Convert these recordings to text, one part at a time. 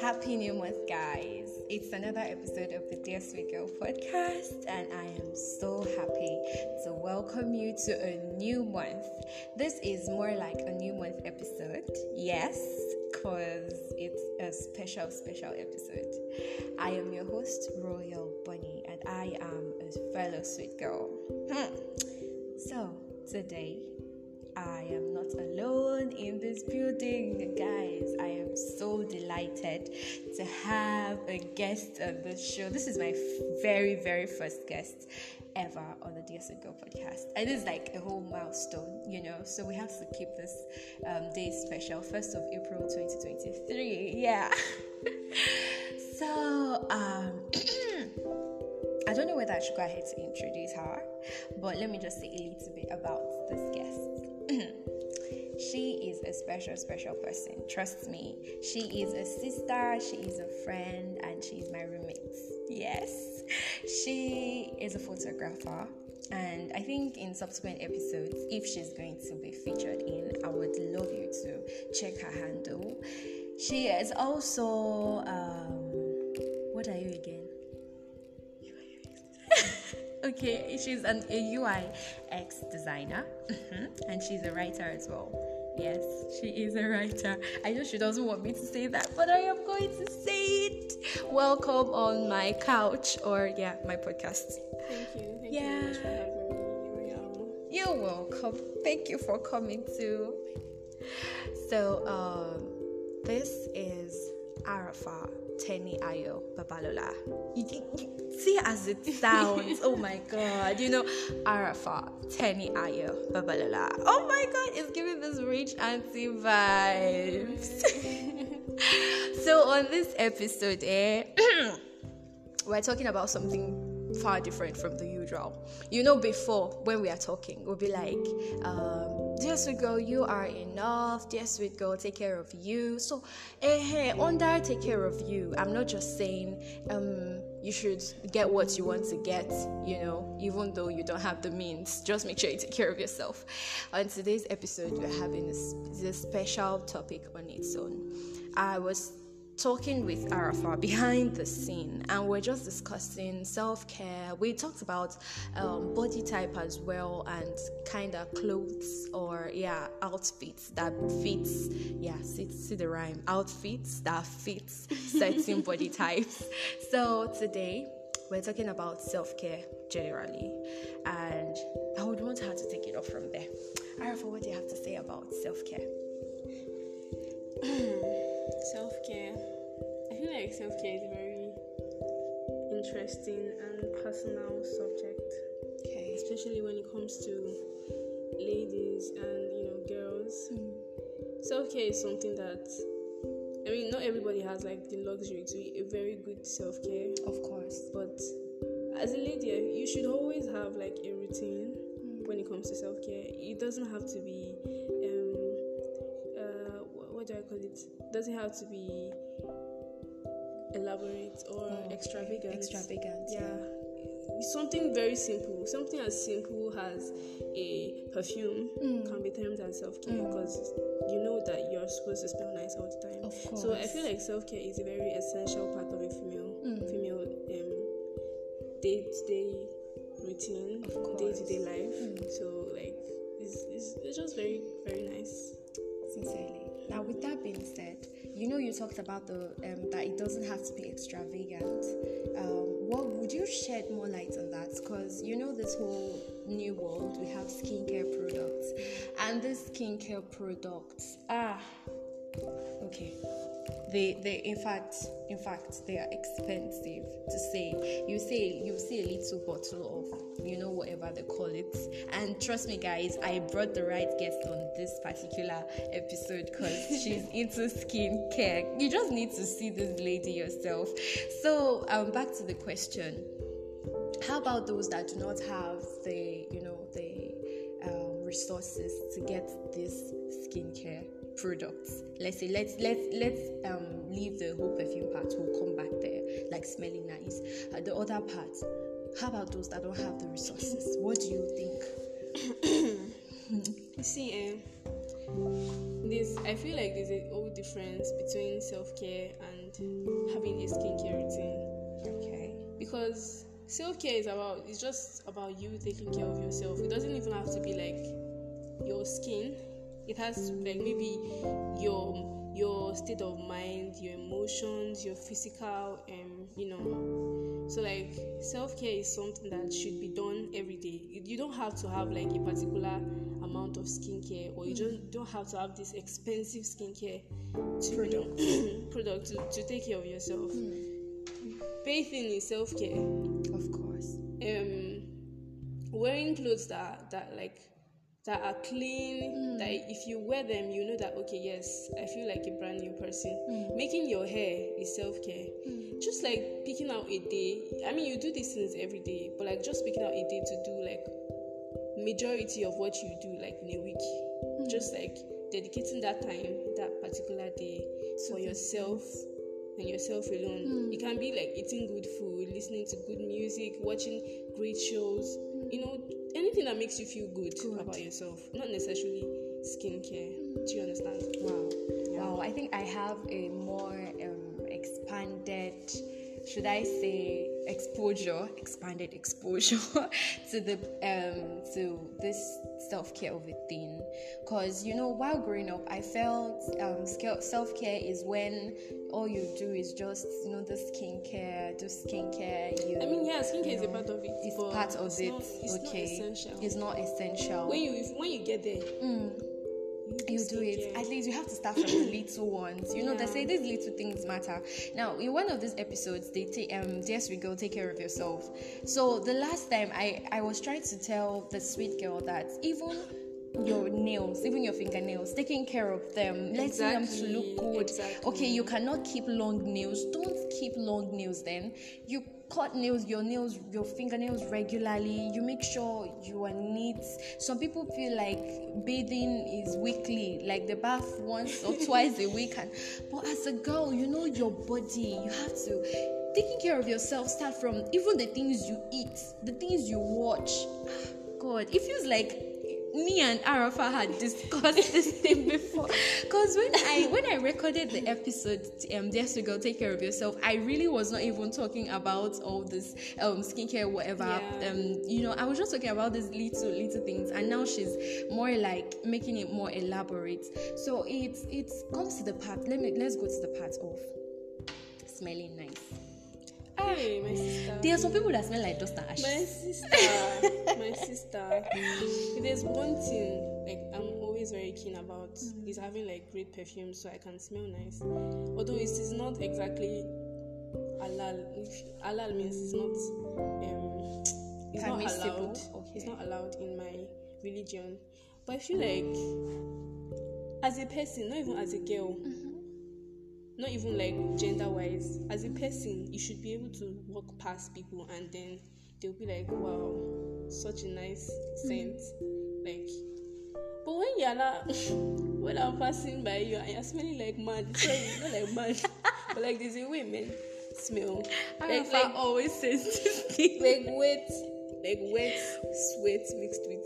Happy New Month, guys! It's another episode of the Dear Sweet Girl podcast, and I am so happy to welcome you to a new month. This is more like a new month episode, yes, because it's a special, special episode. I am your host, Royal Bunny, and I am a fellow sweet girl. Hmm. So, today, I am not alone in this building, guys. I am so delighted to have a guest on the show. This is my f- very, very first guest ever on the DSO Girl podcast. And it's like a whole milestone, you know. So we have to keep this um, day special. First of April 2023. Yeah. so um I don't know whether I should go ahead to introduce her, but let me just say a little bit about this guest. she is a special, special person. Trust me. She is a sister, she is a friend, and she is my roommate. Yes. She is a photographer. And I think in subsequent episodes, if she's going to be featured in, I would love you to check her handle. She is also, um, what are you again? Okay, she's an, a UI X designer mhm, and she's a writer as well. Yes, she is a writer. I know she doesn't want me to say that, but I am going to say it. Welcome on my couch or, yeah, my podcast. Thank you. Thank Yeah. you for having me. You're welcome. Thank you for coming too. So, um, this is Arafa Teni Ayo Babalola. You, you- you see as it sounds. oh my god. You know, Arafa Teni Ayo Babalola. Oh my god, it's giving this rich auntie vibes. so, on this episode, eh, we're talking about something far different from the usual. You know, before when we are talking, we'll be like, um, "Dear sweet girl, you are enough. Dear sweet girl, take care of you." So, eh, hey, under take care of you, I'm not just saying um, you should get what you want to get. You know, even though you don't have the means, just make sure you take care of yourself. On today's episode, we're having this special topic on its own. I was talking with Arafa behind the scene, and we're just discussing self care. We talked about um, body type as well, and kind of clothes or yeah outfits that fits. Yeah, see, see the rhyme. Outfits that fits certain body types. So today we're talking about self care generally, and I would want her to take it off from there. Arafa, what do you have to say about self care? Self self care is a very interesting and personal subject, Okay. especially when it comes to ladies and you know girls. Self care is something that I mean, not everybody has like the luxury to be a very good self care, Of course. but as a lady, you should always have like a routine when it comes to self care. It doesn't have to be, um, uh, wh- what do I call it? Doesn't have to be elaborate or Oh, extravagant. Extravagant. Yeah. It's something very simple. Something as simple as a perfume Mm. can be termed as self care Mm. because you know that you're supposed to smell nice all the time. Of course. So I feel like self care is a very essential part of a female Mm. female um, day to day routine, day to day life. Mm. So like it's, it's, it's just very very nice. Sincerely. Now, with that being said, you know you talked about the um, that it doesn't have to be extravagant. Um, what would you shed more light on that? Because you know this whole new world, we have skincare products, and these skincare products, ah, okay, they they in fact in fact they are expensive to say. You say you see a little bottle of you know whatever they call it, and trust me, guys, I brought the right guest on this particular episode because she's into skincare. You just need to see this lady yourself. So um, back to the question how about those that do not have the you know the um, resources to get this skincare products let's say let's let's let's um leave the whole perfume part we'll come back there like smelling nice uh, the other part how about those that don't have the resources what do you think You see, eh, this I feel like there's a whole difference between self care and having a skincare routine. Okay. Because self care is about it's just about you taking care of yourself. It doesn't even have to be like your skin. It has to like maybe your your state of mind, your emotions, your physical, um, you know. So like self care is something that should be done every day. You don't have to have like a particular amount of skincare, or you just don't have to have this expensive skincare to product, product to, to take care of yourself. Bathing is self care. Of course. Um, wearing clothes that that like that are clean hmm. that if you wear them you know that okay yes i feel like a brand new person. Hmm. Making your hair is self-care. Hmm. Just like picking out a day i mean you do these things every day but like just picking out a day to do like majority of what you do like in a week. Just like dedicating that time that particular day for yourself and yourself alone it can be like eating good food listening to good music watching great shows you know anything that makes you feel good, Good. about yourself not necessarily skincare do you understand Wow. Yeah. Wow. I think I have a more um, expanded, should I say, exposure, expanded exposure to the um to this self care of a thing. Cause you know, while growing up, I felt um self care is when all you do is just you know the skincare, do skincare. You. i mean yeah skincare you is a part of it It's part of it's it. not, it's okay. not essential It's not essential. when you if, when you get there Mm you do it. at least you have to start from the little ones. You know they say these little things matter. Now in one of these episodes they take um yes we go take care of yourself. So the last time i i was trying to tell the sweet girl that even your nails even your fingernails taking care of them letting them to look good. exactly. okay you cannot keep long nails. Don't keep long nails then. You cut nails your nails your fingernails regularly. You make sure you are neat. Some people feel like bathing is weekly like the bath once or twice a week. And but as a girl you know your body you have to taking care of yourself start from even the things you eat the things you watch god it feels like me and Arafa had discussed this thing before. Cause when I when I recorded the episode, um, Yes, go take care of yourself. I really was not even talking about all this um skincare, whatever. Yeah. Um, you know, I was just talking about these little little things, and now she's more like making it more elaborate. So it's it comes to the part. Let me let's go to the part of smelling nice. Hey my sister. There are some people that smell like dust and my sister my sister. If there's one thing like i'm always very keen about is having like great perfume so i can smell nice. Although it is not exactly halal halal means it's not um it's not allowed. It's not allowed in my religion. But i feel like as a person not even as a girl not even like gender wise as a person you should be able to walk past people and then they'll be like wow such a nice scent. Like but when you're not when i'm passing by you and you're smelling like man sorry not like man but like there's a way smell. Like Arafa like always says this thing. like wet like wet sweat mixed with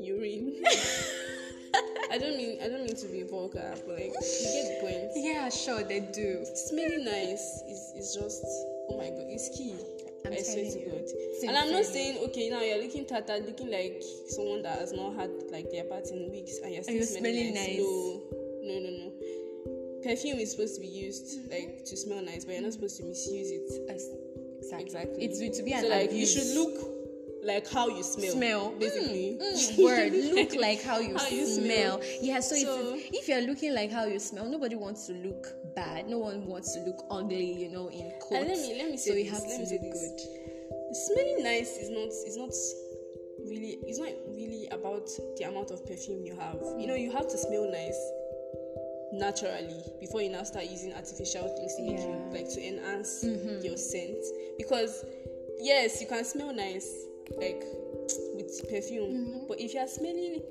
urine i don't mean i don't mean to be vulgar but like you get the point Yeah, sure they do. smelling nice is, is just oh my god it's key I'm i swear to you. god and i'm not saying okay now you're looking tattered looking like someone that has not had like their bath in weeks and you're still you're smelling, smelling nice. nice. no no no no perfume is supposed to be used like to smell nice but you're not supposed to misuse it Yes, Exactly. exactly It's to be an so like abuse. you should look like how you smell smell. Basically. Mm, mm, word. Look like how you, How you smell. smell. yeah so, So- it's, if you're looking like how you smell nobody wants to look bad. No one wants to look ugly you know in And let me let me say so you this, let to me say look this. good. Smelling nice is not is not really it's not really about the amount of perfume you have. You know you have to smell nice naturally before you now start using artificial things to make you like to enhance your scent. Because yes you can smell nice like with perfume mm-hmm. but if you are smelling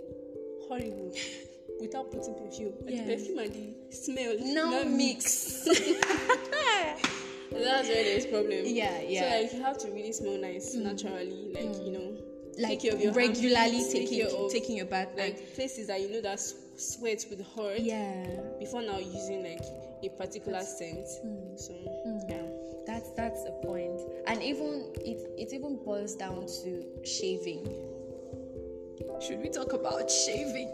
horrible without putting perfume and Yeah. the perfume and the smell no not mix that's where there's problem Yeah, yeah. so like you have to really smell nice mm. naturally like mm. you know like Take your regularly taking care of, taking your bath and like places that you know that sweat would hurt yeah before now using like a particular scent. Hmm. So yeah. That's a point and even it it even boils down to shaving should we talk about shaving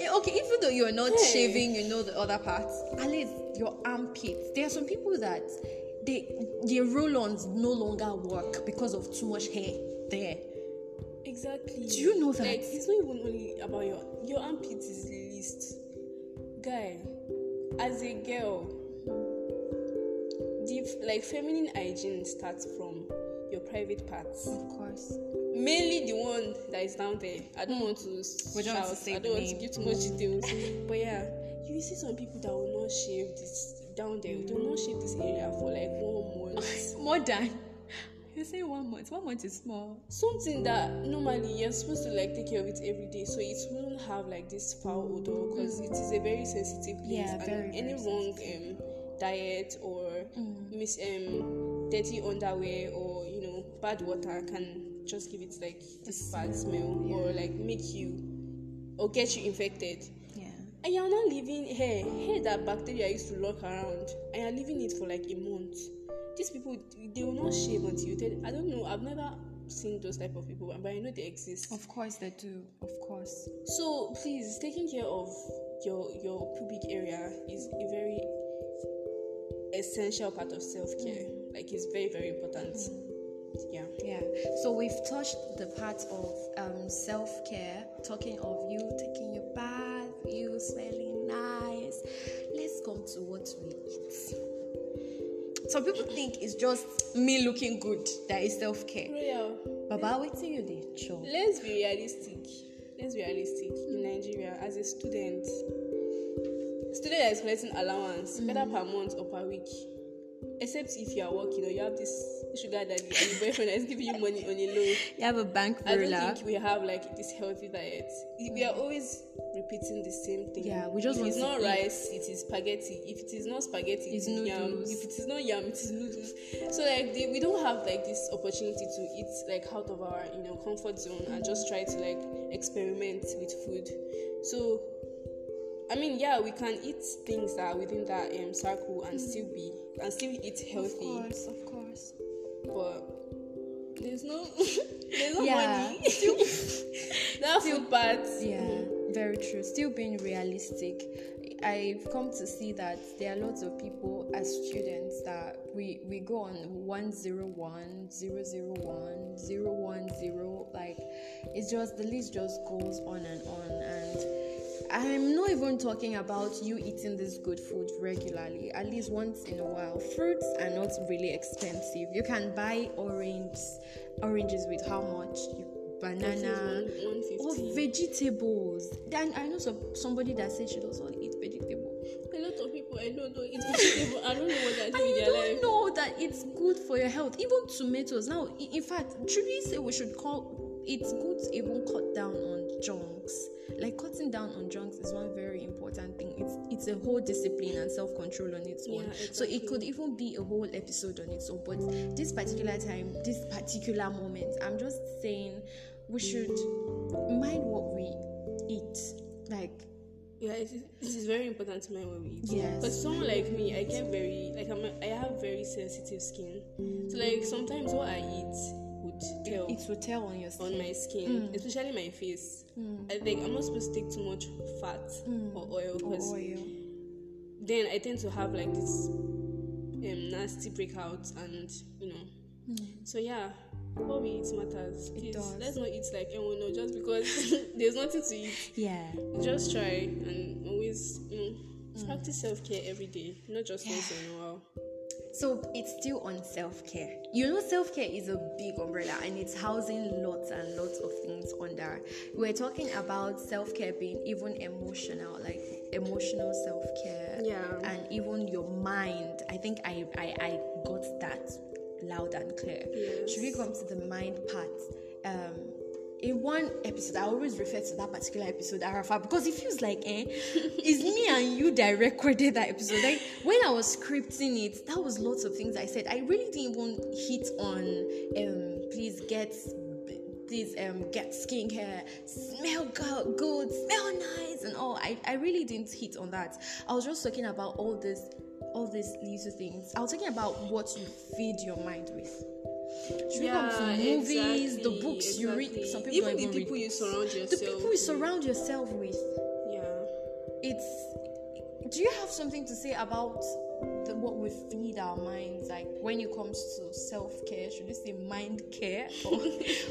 Eh, okay even though you're not Hey. shaving you know the other parts at least your armpits there are some people that they their roll-ons no longer work because of too much hair there Exactly. Do you know that? Like it's not even only about your your armpits is the least. Guy, as a girl, the like feminine hygiene starts from your private parts. of course Mainly the one that is down there. I don't want to We don't shout. to say I don't want to give too much details. but yeah, you see some people that will not shave this down there. They will not shave this area for like one month. more than you say one month one month is small something that normally you're supposed to like take care of it every day so it won't have like this foul odor because it is a very sensitive place Yeah, and very, any very wrong um, diet or mis um dirty underwear or you know bad water can just give it like this bad smell or like make you or get you infected. Yeah. And you're not leaving hair hair that bacteria used to lock around and you're leaving it for like a month. These people they will not shave until you tell i don't know i've never seen those type of people but i know they exist. Of course they do. Of course. So please taking care of your your pubic area is a very essential part of self-care mm. like it's very very important mm-hmm. yeah Yeah. So we've touched the part of um, self care, talking of you taking your bath, you smelling nice. Let's come to what we eat. Some people think it's just me looking good that is self care. royal Baba, wait till you did show. let's be realistic let's be realistic in mm. nigeria as a student student that is collecting allowance whether mm. per month or per week. Except if you are working or you have this sugar daddy and your boyfriend that is giving you money on a low You have a bank i don't think we have like this healthy diet. We are always repeating the same thing. Yeah, we just if it's not eat. rice it is spaghetti. If it is not spaghetti It's it is yam. noodles. if it is not yam it is noodles. So like the, we don't have like this opportunity to eat like out of our you know comfort zone and just try to like experiment with food. So i mean yeah we can eat things that are within that um, circle and still be and still eat healthy. Of course, of course. but there's no there's no Yeah. money that food part Yeah, very true. Still being realistic. I've come to see that there are lots of people as students that we we go on 101, 001, 010 like it's just the list just goes on and on and I'm not even talking about you eating this good food regularly, at least once in a while. Fruits are not really expensive. You can buy orange oranges with how much? You, banana One- 150. or vegetables. Then I know some, somebody that said she doesn't eat vegetable. A lot of people I know don't eat vegetable. I don't know what they're And doing you with their don't know that it's good for your health. Even tomatoes. Now, in fact, should we say we should call it's good to even cut down on junks. Like cutting down on junks is one very important thing. It's it's a whole discipline and self control on its own. Yeah, So it could even be a whole episode on its own. But this particular time, this particular moment, I'm just saying we should mind what we eat. Like Yeah, it is, it is very important to mind what we eat. Yes. But someone like me, I get very like I'm a, I have very sensitive skin. So like sometimes what I eat would tell it will tell on your skin. on my skin, mm. especially my face. Mm. I think I'm not supposed to take too much fat mm. or oil because then I tend to have like this um, nasty breakouts and you know. So yeah, what we eat matters. Please, does. let's not eat like oh, anyone know just because there's nothing to eat. Yeah. Just try and always you know practice self care every day, not just once in a while. So it's still on self care. You know, self care is a big umbrella and it's housing lots and lots of things under. We're talking about self care being even emotional, like emotional self care. Yeah. And even your mind. I think I, I, I got that loud and clear. Yes. Should we come to the mind part? Um, in one episode, I always refer to that particular episode, Arafa, because it feels like, eh, it's me and you that recorded that episode. Like, when I was scripting it, that was lots of things I said. I really didn't even hit on, um, please get this um get skincare, smell good, smell nice, and all. I, I really didn't hit on that. I was just talking about all this all these little things. I was talking about what you feed your mind with. Should come to movies, the exactly, books you read. Some people even the even people read. you surround the yourself. people you surround yourself with. Yeah. It's. Do you have something to say about the, what we feed our minds? Like when it comes to self care, should we say mind care?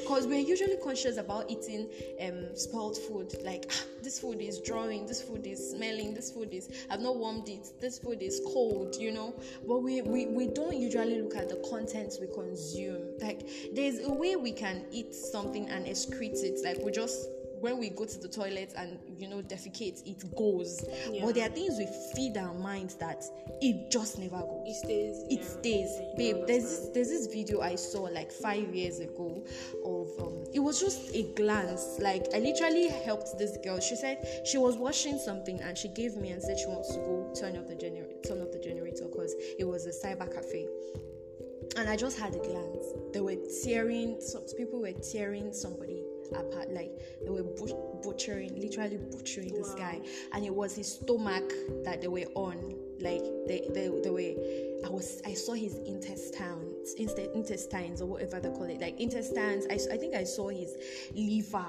Because we're usually conscious about eating um, spoiled food. Like "Ah, this food is drawing, this food is smelling, this food is I've not warmed it, this food is cold. You know, but we we, we don't usually look at the contents we consume. Like there's a way we can eat something and excrete it. Like we just when we go to the toilet and you know defecate, it goes. Yeah. But there are things we feed our minds that it just never goes. It stays. It yeah. stays, Yeah, babe. There's this, there's this video I saw like five years ago of um, it was just a glance. Like I literally helped this girl. She said she was washing something and she gave me and said she wants to go turn off the generator, turn off the generator because it was a cyber cafe and I just had a glance. They were tearing. Some people were tearing somebody apart. Like they were but- butchering, literally butchering this Wow. guy, and it was his stomach that they were on. Like they, they, they were. I was. I saw his intestines, intestines or whatever they call it. Like intestines. I, I think I saw his liver.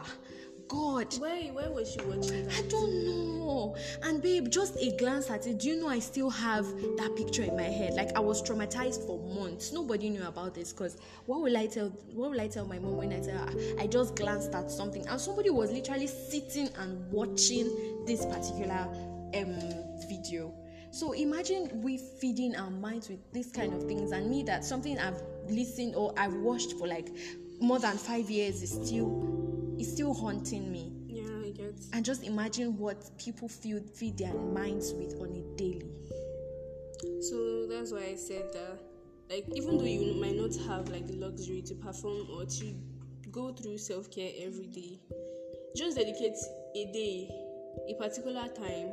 God, Where where was she watching I don't know. And babe, just a glance at it. Do you know I still have that picture in my head? Like I was traumatized for months. Nobody knew about this because what will I tell? What will I tell my mom when I tell her I just glanced at something and somebody was literally sitting and watching this particular um video. So imagine we feeding our minds with this kind of things, and me that something I've listened or I've watched for like more than five years is still is still haunting me Yeah, I get. and just imagine what people feel feed their minds with on a daily. So that's why I said that, like, even though you might not have like the luxury to perform or to go through self care every day, just dedicate a day, a particular time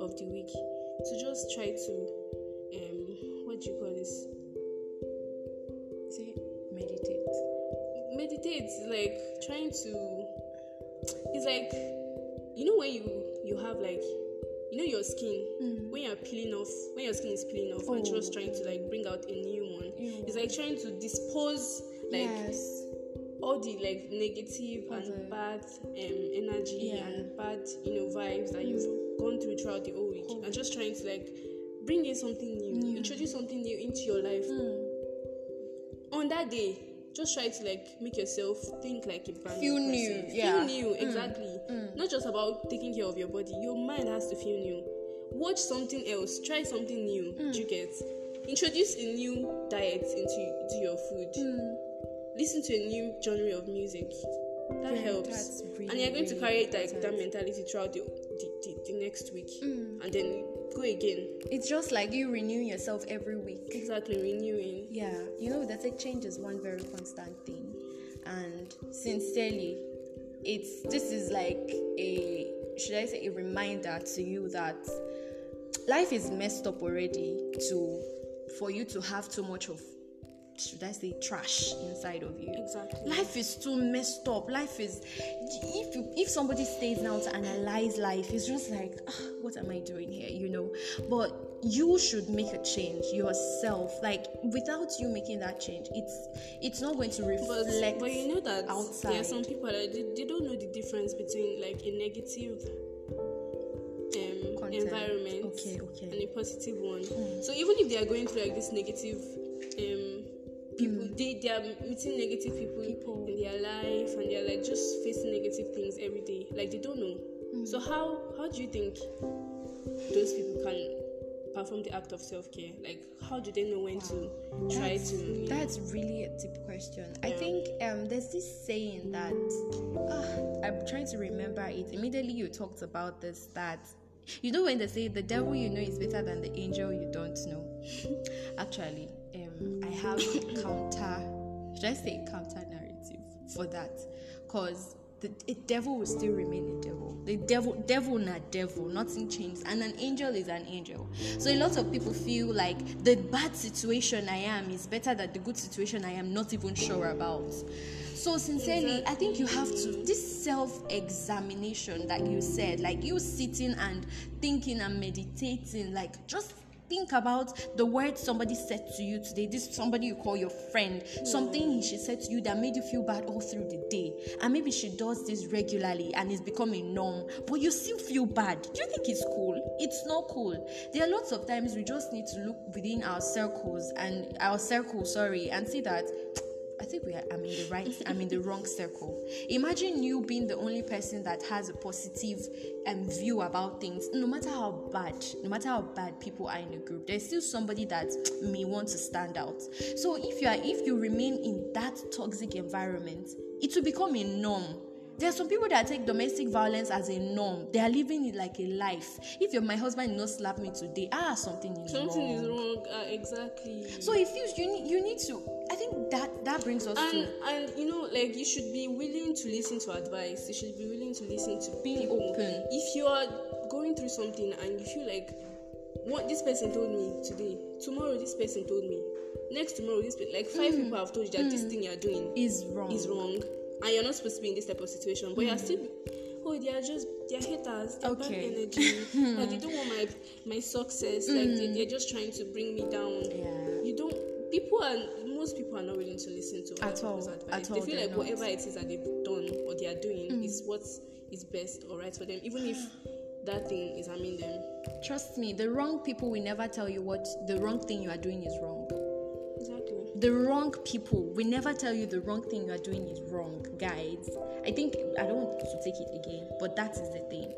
of the week to just try to, um, what do you call this? Say meditate. Meditate, like trying to. It's like, you know, when you you have like, you know, your skin when you're peeling off, when your skin is peeling off, and Oh. just trying to like bring out a new one. It's like trying to dispose like yes. all the like negative All and bad um, energy Yeah. and bad you know vibes that you've gone through throughout the whole week, Oh. and just trying to like bring in something new, New. introduce something new into your life. Mm. On that day, just try to like make yourself think like a brand Feel new new, yeah. Feel new, exactly. Not just about taking care of your body. Your mind has to feel new. Watch something else. Try something new. Mm. You get? Introduce a new diet into into your food. Mm. Listen to a new genre of music. That Yeah, helps. really, and you're going to really carry like important. that mentality throughout the, the, the, the next week, Mm. and then go again. It's just like you renew yourself every week. Exactly, renewing. Yeah, you know that like change is one very constant thing, and sincerely, it's this is like a should I say a reminder to you that life is messed up already. To for you to have too much of should I say trash inside of you. Exactly. Life is too messed up. Life is if you, if somebody stays now to analyze life, it's just like, ah, what am I doing here? You know. But you should make a change yourself. Like without you making that change, it's it's not going to reflect. but you know that there are some people that they, they don't know the difference between like a negative um, environment Okay, okay. and a positive one. So even if they are going through like this negative um, people, they, they are meeting negative people, People. in their life and they're like just facing negative things every day. Like they don't know. So how how do you think those people can perform the act of self care? Like how do they know when to try That's- to you know, That's really a deep question. I think um, there's this saying that ah, I'm trying to remember it. Immediately you talked about this that you know when they say the devil you know is better than the angel you don't know. Actually, I have counter. Should I say counter narrative for that? Because the a devil will still remain a devil. The devil, devil not devil, nothing changed. And an angel is an angel. So a lot of people feel like the bad situation I am is better than the good situation I am not even sure about. So sincerely, I think you have to this self-examination that you said, like you sitting and thinking and meditating, like just think about the words somebody said to you today. This somebody you call your friend. Something she said to you that made you feel bad all through the day. And maybe she does this regularly and it's becoming norm but you still feel bad. Do you think it's cool? It's not cool. There are lots of times we just need to look within our circles and our circle sorry and see that I think we are, I'm in the right, I'm in the wrong circle. Imagine you being the only person that has a positive um, view about things. No matter how bad, no matter how bad people are in a group, there's still somebody that may want to stand out. So if you are, if you remain in that toxic environment, it will become a norm there are some people that take domestic violence as a norm. They are living it like a life. If your my husband did not slap me today, ah, something is Something wrong. is wrong. Uh, exactly. So it feels you need, you need to, I think that that brings us and to and you know like you should be willing to listen to advice you should be willing to listen to Being people. open. if you are going through something and you feel like what this person told me today tomorrow this person told me next tomorrow this pe- like five Mm. people have told you that this thing you're doing is wrong. is wrong and you're not supposed to be in this type of situation but you're hmm. still oh they are just they're haters they're Okay. bad energy. Like they don't want my my success. Like they, hmm. they're just trying to bring me down. Yeah. you don't people are most people are not willing to listen to other At all, people's advice. at all, they feel like not. whatever it is that they've done or they are doing hmm. is what is best or right for them even if that thing is harming them. Trust me, the wrong people will never tell you what the wrong thing you are doing is wrong. exactly The wrong people will never tell you the wrong thing you are doing is wrong, guys. I think I don't want to take it again, but that is the thing.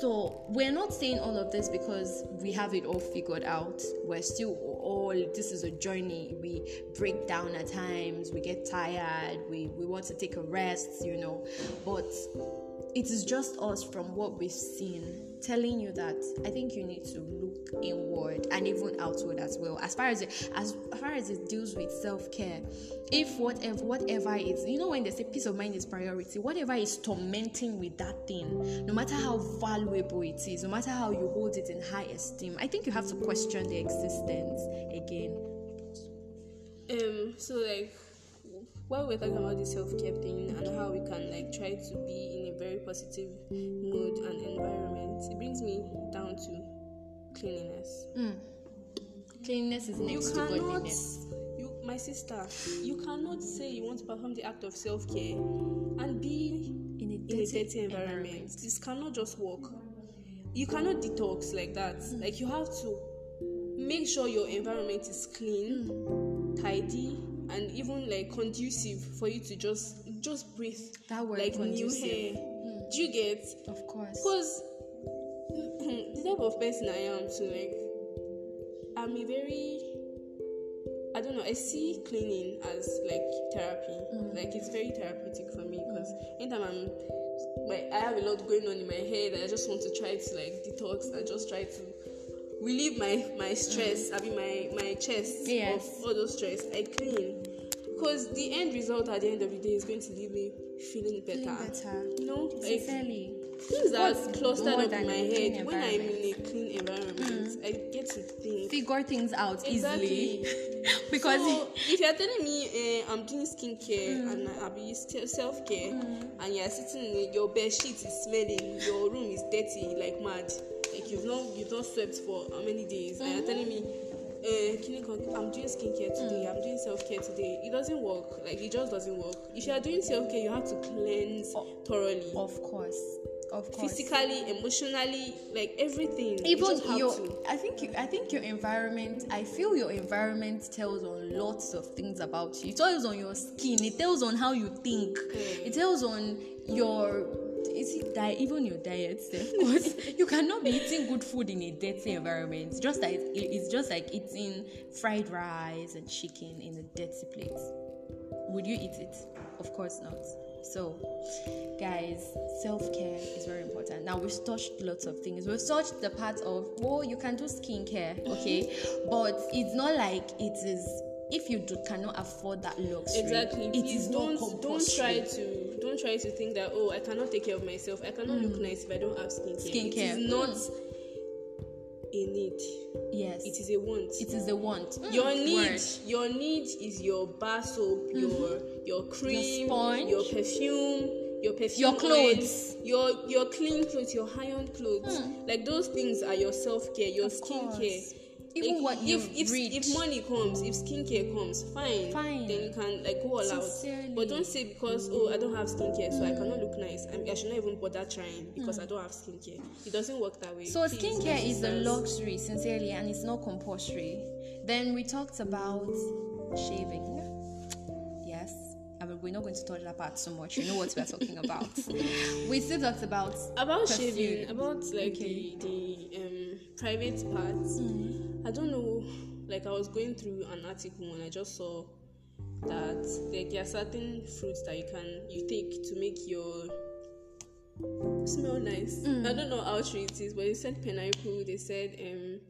So we're not saying all of this because we have it all figured out. We're still all this is a journey. We break down at times, we get tired, we, we want to take a rest, you know. But it is just us from what we've seen telling you that I think you need to look inward and even outward as well. As far as it, as far as it deals with self care, if whatever whatever is you know when they say peace of mind is priority, whatever is tormenting with that thing, no matter how valuable it is, no matter how you hold it in high esteem, I think you have to question the existence again. um so like while we're talking about the self-care thing and how we can like try to be in very positive mood and environment it brings me down to cleanliness Cleanliness is you next to cannot godliness. you my sister you cannot say you want to perform the act of self-care and be In a in a dirty dirty environment. environment. this cannot just work you cannot detox like that Mm. like you have to make sure your environment is clean Mm. tidy and even like conducive for you to just just breathe That word like conducive. new hair do you get Of course. because the type of person I am too, like I'm a very I don't know, I see cleaning as like therapy. Mm. Like it's very therapeutic for me because anytime I'm like I have a lot going on in my head, I just want to try to like detox, I just try to relieve my my stress, mm. I mean my my chest Yes. of all those stress. I clean. Because the end result at the end of the day is going to leave me feeling better. Feeling better. You know, like Sincerely. things that What's clustered up in my head when I'm in a clean environment, I get to think. figure things out Exactly. easily because so if you're telling me uh, I'm doing skincare Mm. and I'll be self care, and you're sitting in your bed sheet is smelling, your room is dirty like mad, like you've not you've not swept for how many days, and Mm-hmm. you're telling me. Uh, Kiniko, I'm doing skincare Mm. today. I'm doing self care today. It doesn't work. Like it just doesn't work. If you are doing self care, you have to cleanse Oh. thoroughly, of course of course physically, emotionally, like everything. even have your to. i think you, i think your environment i feel your environment tells on lots of things about you it tells on your skin it tells on how you think it tells on your is it diet even your diet because you cannot be eating good food in a dirty environment. Just like it's just like eating fried rice and chicken in a dirty plate would you eat it? Of course not. So guys self-care is very important. Now we've touched lots of things. We've touched the part of oh you can do skincare okay? Mm-hmm. But it's not like it is if you do, cannot afford that luxury exactly it is don't not don't try to don't try to think that oh i cannot take care of myself i cannot look mm. nice if i don't have skincare it Skincare. is not mm. a need. Yes. It is a want. It is a want. Mm, your need, word. your need is your bar soap, mm-hmm. your your cream, sponge. your perfume, your perfume, Your oil, clothes. your your clean clothes, your high-end clothes. Mm. Like those things are your self care, your skincare. Even Like, what you if if, read. if money comes, if skincare comes, fine. Fine. Then you can like go all Sincerely. out. But don't say because oh I don't have skincare, so I cannot look nice. I, I should not even bother trying because I don't have skincare. It doesn't work that way. So Please, skincare is a luxury, sincerely, and it's not compulsory. Then we talked about shaving. Yes. I mean, we're not going to touch that part so much. You know what we're talking about. we still talked about about perfume. shaving about like Okay. the the um private parts i don't know like i was going through an article and i just saw that like there are certain fruits that you can you take to make your smell nice i don't know how true it is but they said pineapple they said um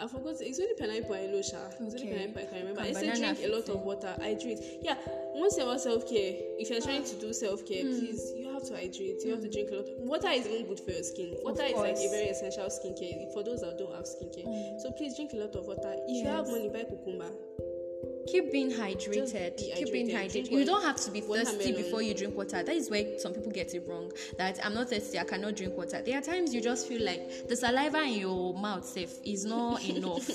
I forgot. It's only pineapple I know, Sha. It's only pineapple I can remember. And I said drink a lot of water. I drink. Yeah. Once about self care, if you're trying to do self care, Hmm. please you have to hydrate. You have to drink a lot. Water is even good for your skin. Water is like a very essential skincare for those that don't have skincare. So please drink a lot of water. If you have Yes. money, buy cucumber. Keep being hydrated. be Keep being hydrated. hydrated. You don't have to be thirsty before you drink water. That is where some people get it wrong. That I'm not thirsty, I cannot drink water. There are times you just feel like the saliva in your mouth safe is not enough.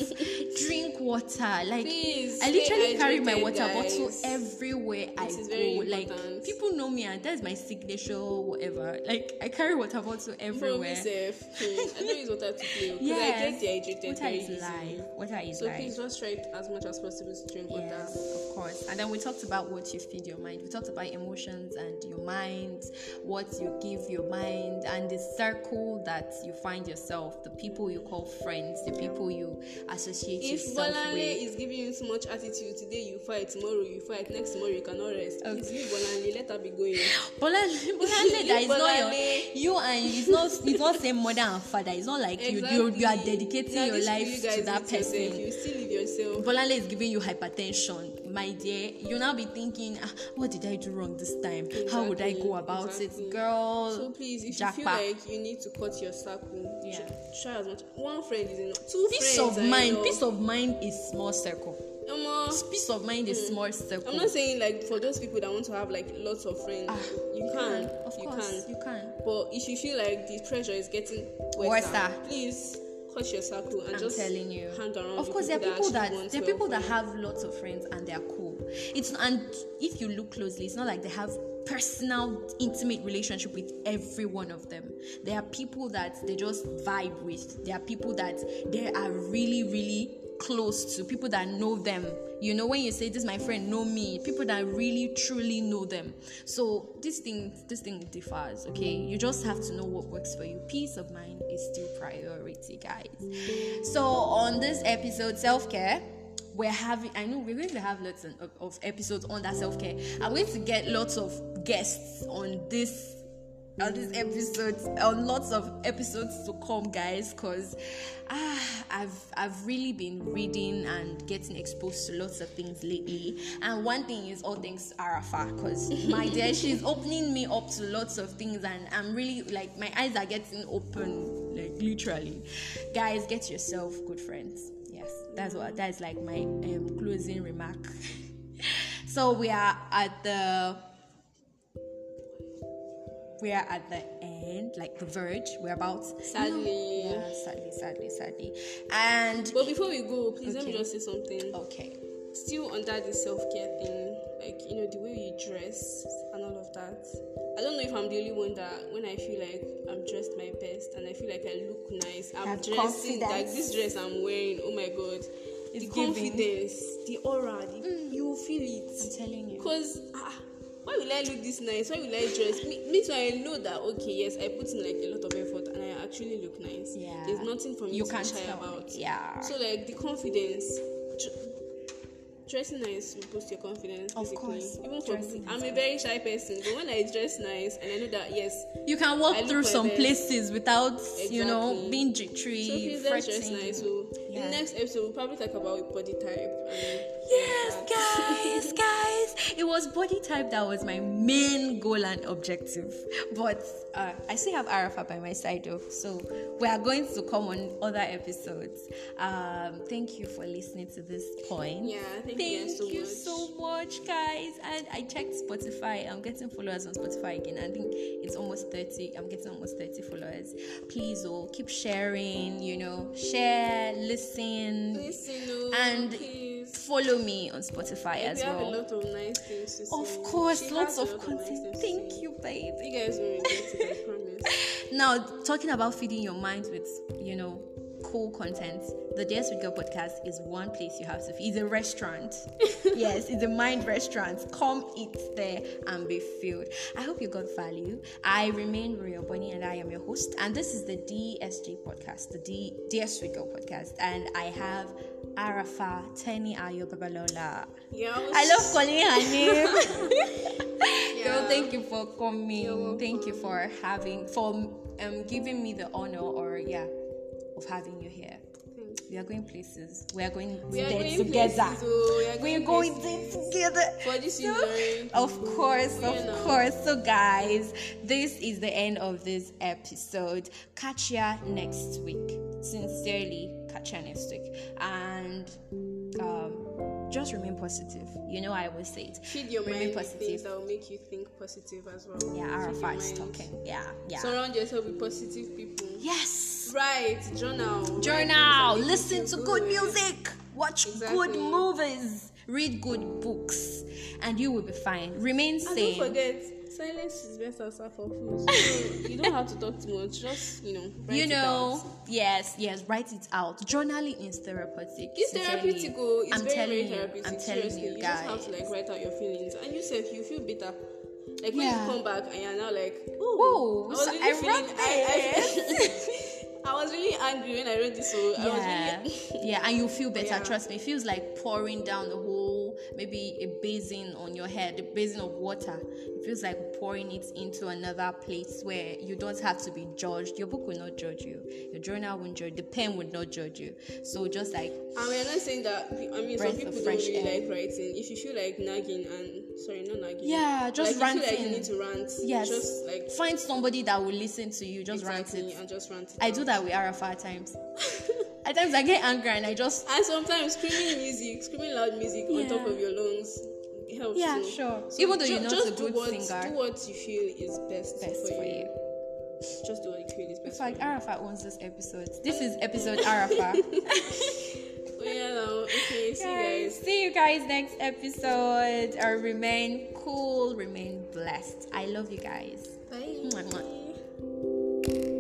drink water. Like Please, I literally carry my hydrated, water bottle guys. everywhere I is go. Like people know me and that's my signature whatever. Like I carry water bottle everywhere. hmm, I don't use water to play because I get dehydrated Water is life. Water is So life. please just try as much as possible to drink water. Of course. And then we talked about what you feed your mind. We talked about emotions and your mind, what you give your mind, and the circle that you find yourself, the people you call friends, the people you associate with. If yourself Bolanle with. is giving you too much attitude, today you fight, tomorrow you fight, next tomorrow you cannot rest. Please leave Bolanle, let her be going. Bolanle, Bolanle that is not your you and it's not it's not same mother and father. It's not like you you, you are dedicating Now, your life you to that with yourself, person. You still leave yourself. Bolanle is giving you hypertension, my dear. You'll now be thinking, ah, what did I do wrong this time? How would I Exactly, go about exactly. it? Girl, So please, if jackpot. you feel like you need to cut your circle, Yeah. tr- try as much. One friend is enough. Two peace friends of mind, enough. peace of mind is small circle. Omo, Peace of mind is small circle. I'm not saying like for those people that want to have like lots of friends, Ah, you can, of you course, can. you can. But if you feel like the pressure is getting worse, Worser. please cut your circle and I'm just telling you. hang around. Of course, there are people that want there are people that have lots of friends and they are cool. It's and if you look closely, it's not like they have personal, intimate relationship with every one of them. There are people that they just vibe with. There are people that they are really, really close to. People that know them. You know, when you say this, my friend, know me. People that really, truly know them. So this thing, this thing differs. Okay, you just have to know what works for you. Peace of mind is still priority, guys. So on this episode, self care we're having i know we're going to have lots of, episodes on that self-care i'm going to get lots of guests on this on this episode on lots of episodes to come guys because ah, i've i've really been reading and getting exposed to lots of things lately. And one thing is all things arafa because my dear she's opening me up to lots of things and i'm really like my eyes are getting open like literally. Guys get yourself good friends. Yes that's what that's like my um, closing remark. So we are at the we are at the end like the verge we're about Sadly. yeah sadly sadly sadly and But before we go, please let me just say something. okay Still under the self care thing, like you know the way you dress and all of that. I don't know if I'm the only one that when I feel like I'm dressed my best and I feel like I look nice, I'm Have dressing like this dress I'm wearing. Oh my god, It's the giving. confidence, the aura, the, you feel it. i'm telling you Cause ah, why will I look this nice? Why will I dress? Me, me too. I know that okay, yes, I put in like a lot of effort and I actually look nice. Yeah. There's nothing for me You to can't shy tell. about. Yeah. So like the confidence. dr- Dressing nice will boost your confidence. Of basically. course, Even for dressing I'm is a very shy person, but when I dress nice and I know that yes, you can walk through some best. places without you know being jittery so please dress nice. So Yeah. the next episode we'll probably talk about body type and guys, guys. It was body type that was my main goal and objective. But uh, I still have Arafa by my side, though. So we are going to come on other episodes. Um, thank you for listening to this point. Yeah, thank, Thank you, you so much. so much, guys. And I checked Spotify. I'm getting followers on Spotify again. I think it's almost 30. I'm getting almost 30 followers. Please, oh, keep sharing, you know, share, listen, Listen, oh, and. Follow me on Spotify We as have a well. lot of nice things to say. Of course, She lots of lot nice content. Thank you, babe. You guys will it, I promise. Now, talking about feeding your mind with, you know, cool content, the Dear Sweet Girl podcast is one place you have to. It's a restaurant. yes, it's a mind restaurant. Come eat there and be filled. I hope you got value. I remain Maria Bonnie and I am your host. And this is the DSG podcast, the D- Dear Sweet Girl podcast. And I have Arafa Teni Ayo Babalola. I love calling her name. Yeah. Girl, thank you for coming. Thank you for having for um giving me the honor or yeah of having you here. Thanks. We are going places. We are going We are going together. places, oh, we are We're going going there together. For this So- season. Of course, of know. course. So, guys, this is the end of this episode. Catch ya next week. Sincerely, catch ya next week. And um, just remain positive. You know, I always say it. Feed your remain mind positive. things that will make you think positive as well. Yeah, Arafat is talking. Yeah, yeah. Surround yourself with positive people. yes. Right, journal. Journal. things that make you Listen to good good. music. Watch good movies. Read good books. And you will be fine. Remain And sane. don't forget, silence is best answer for food. So you don't have to talk too much. Just you know, write you it know, out. yes, yes, write it out. Journaling is therapeutic. It's therapeutic. Oh, it's I'm very, telling very you, therapeutic. I'm telling Seriously, you you just have to like write out your feelings, and you said you feel better. Like when Yeah. you come back and you're now like, Ooh, I so really I wrote I, I, I was really angry when I read this. So I was yeah, really. yeah, and you feel better. Yeah. Trust me, it feels like pouring down the whole, maybe a basin on your head, a basin of water. It feels like pouring it into another place where you don't have to be judged. Your book will not judge you. Your journal won't judge. The pen would not judge you. So just like And we're not saying that. I mean, some people don't really air. like writing. If you feel like nagging and sorry, not nagging. Yeah, just like, You feel like you need to rant. yes, Just like find somebody that will listen to you. Just exactly, rant it. and just rant. It I out. do that with Arafa at times. at times I get angry and I just And sometimes screaming music, screaming loud music on top of your lungs helps. Yeah, sure. So Even though ju- you're not just a do good what, singer. do what you feel is best, best for, for you. you. Just do what you feel is In best. fact, for you. Arafat owns this episode. This is episode Arafat. but yeah, though. Okay, see guys, you guys. See you guys next episode. Or remain cool, remain blessed. I love you guys. Bye. Mwah, mwah.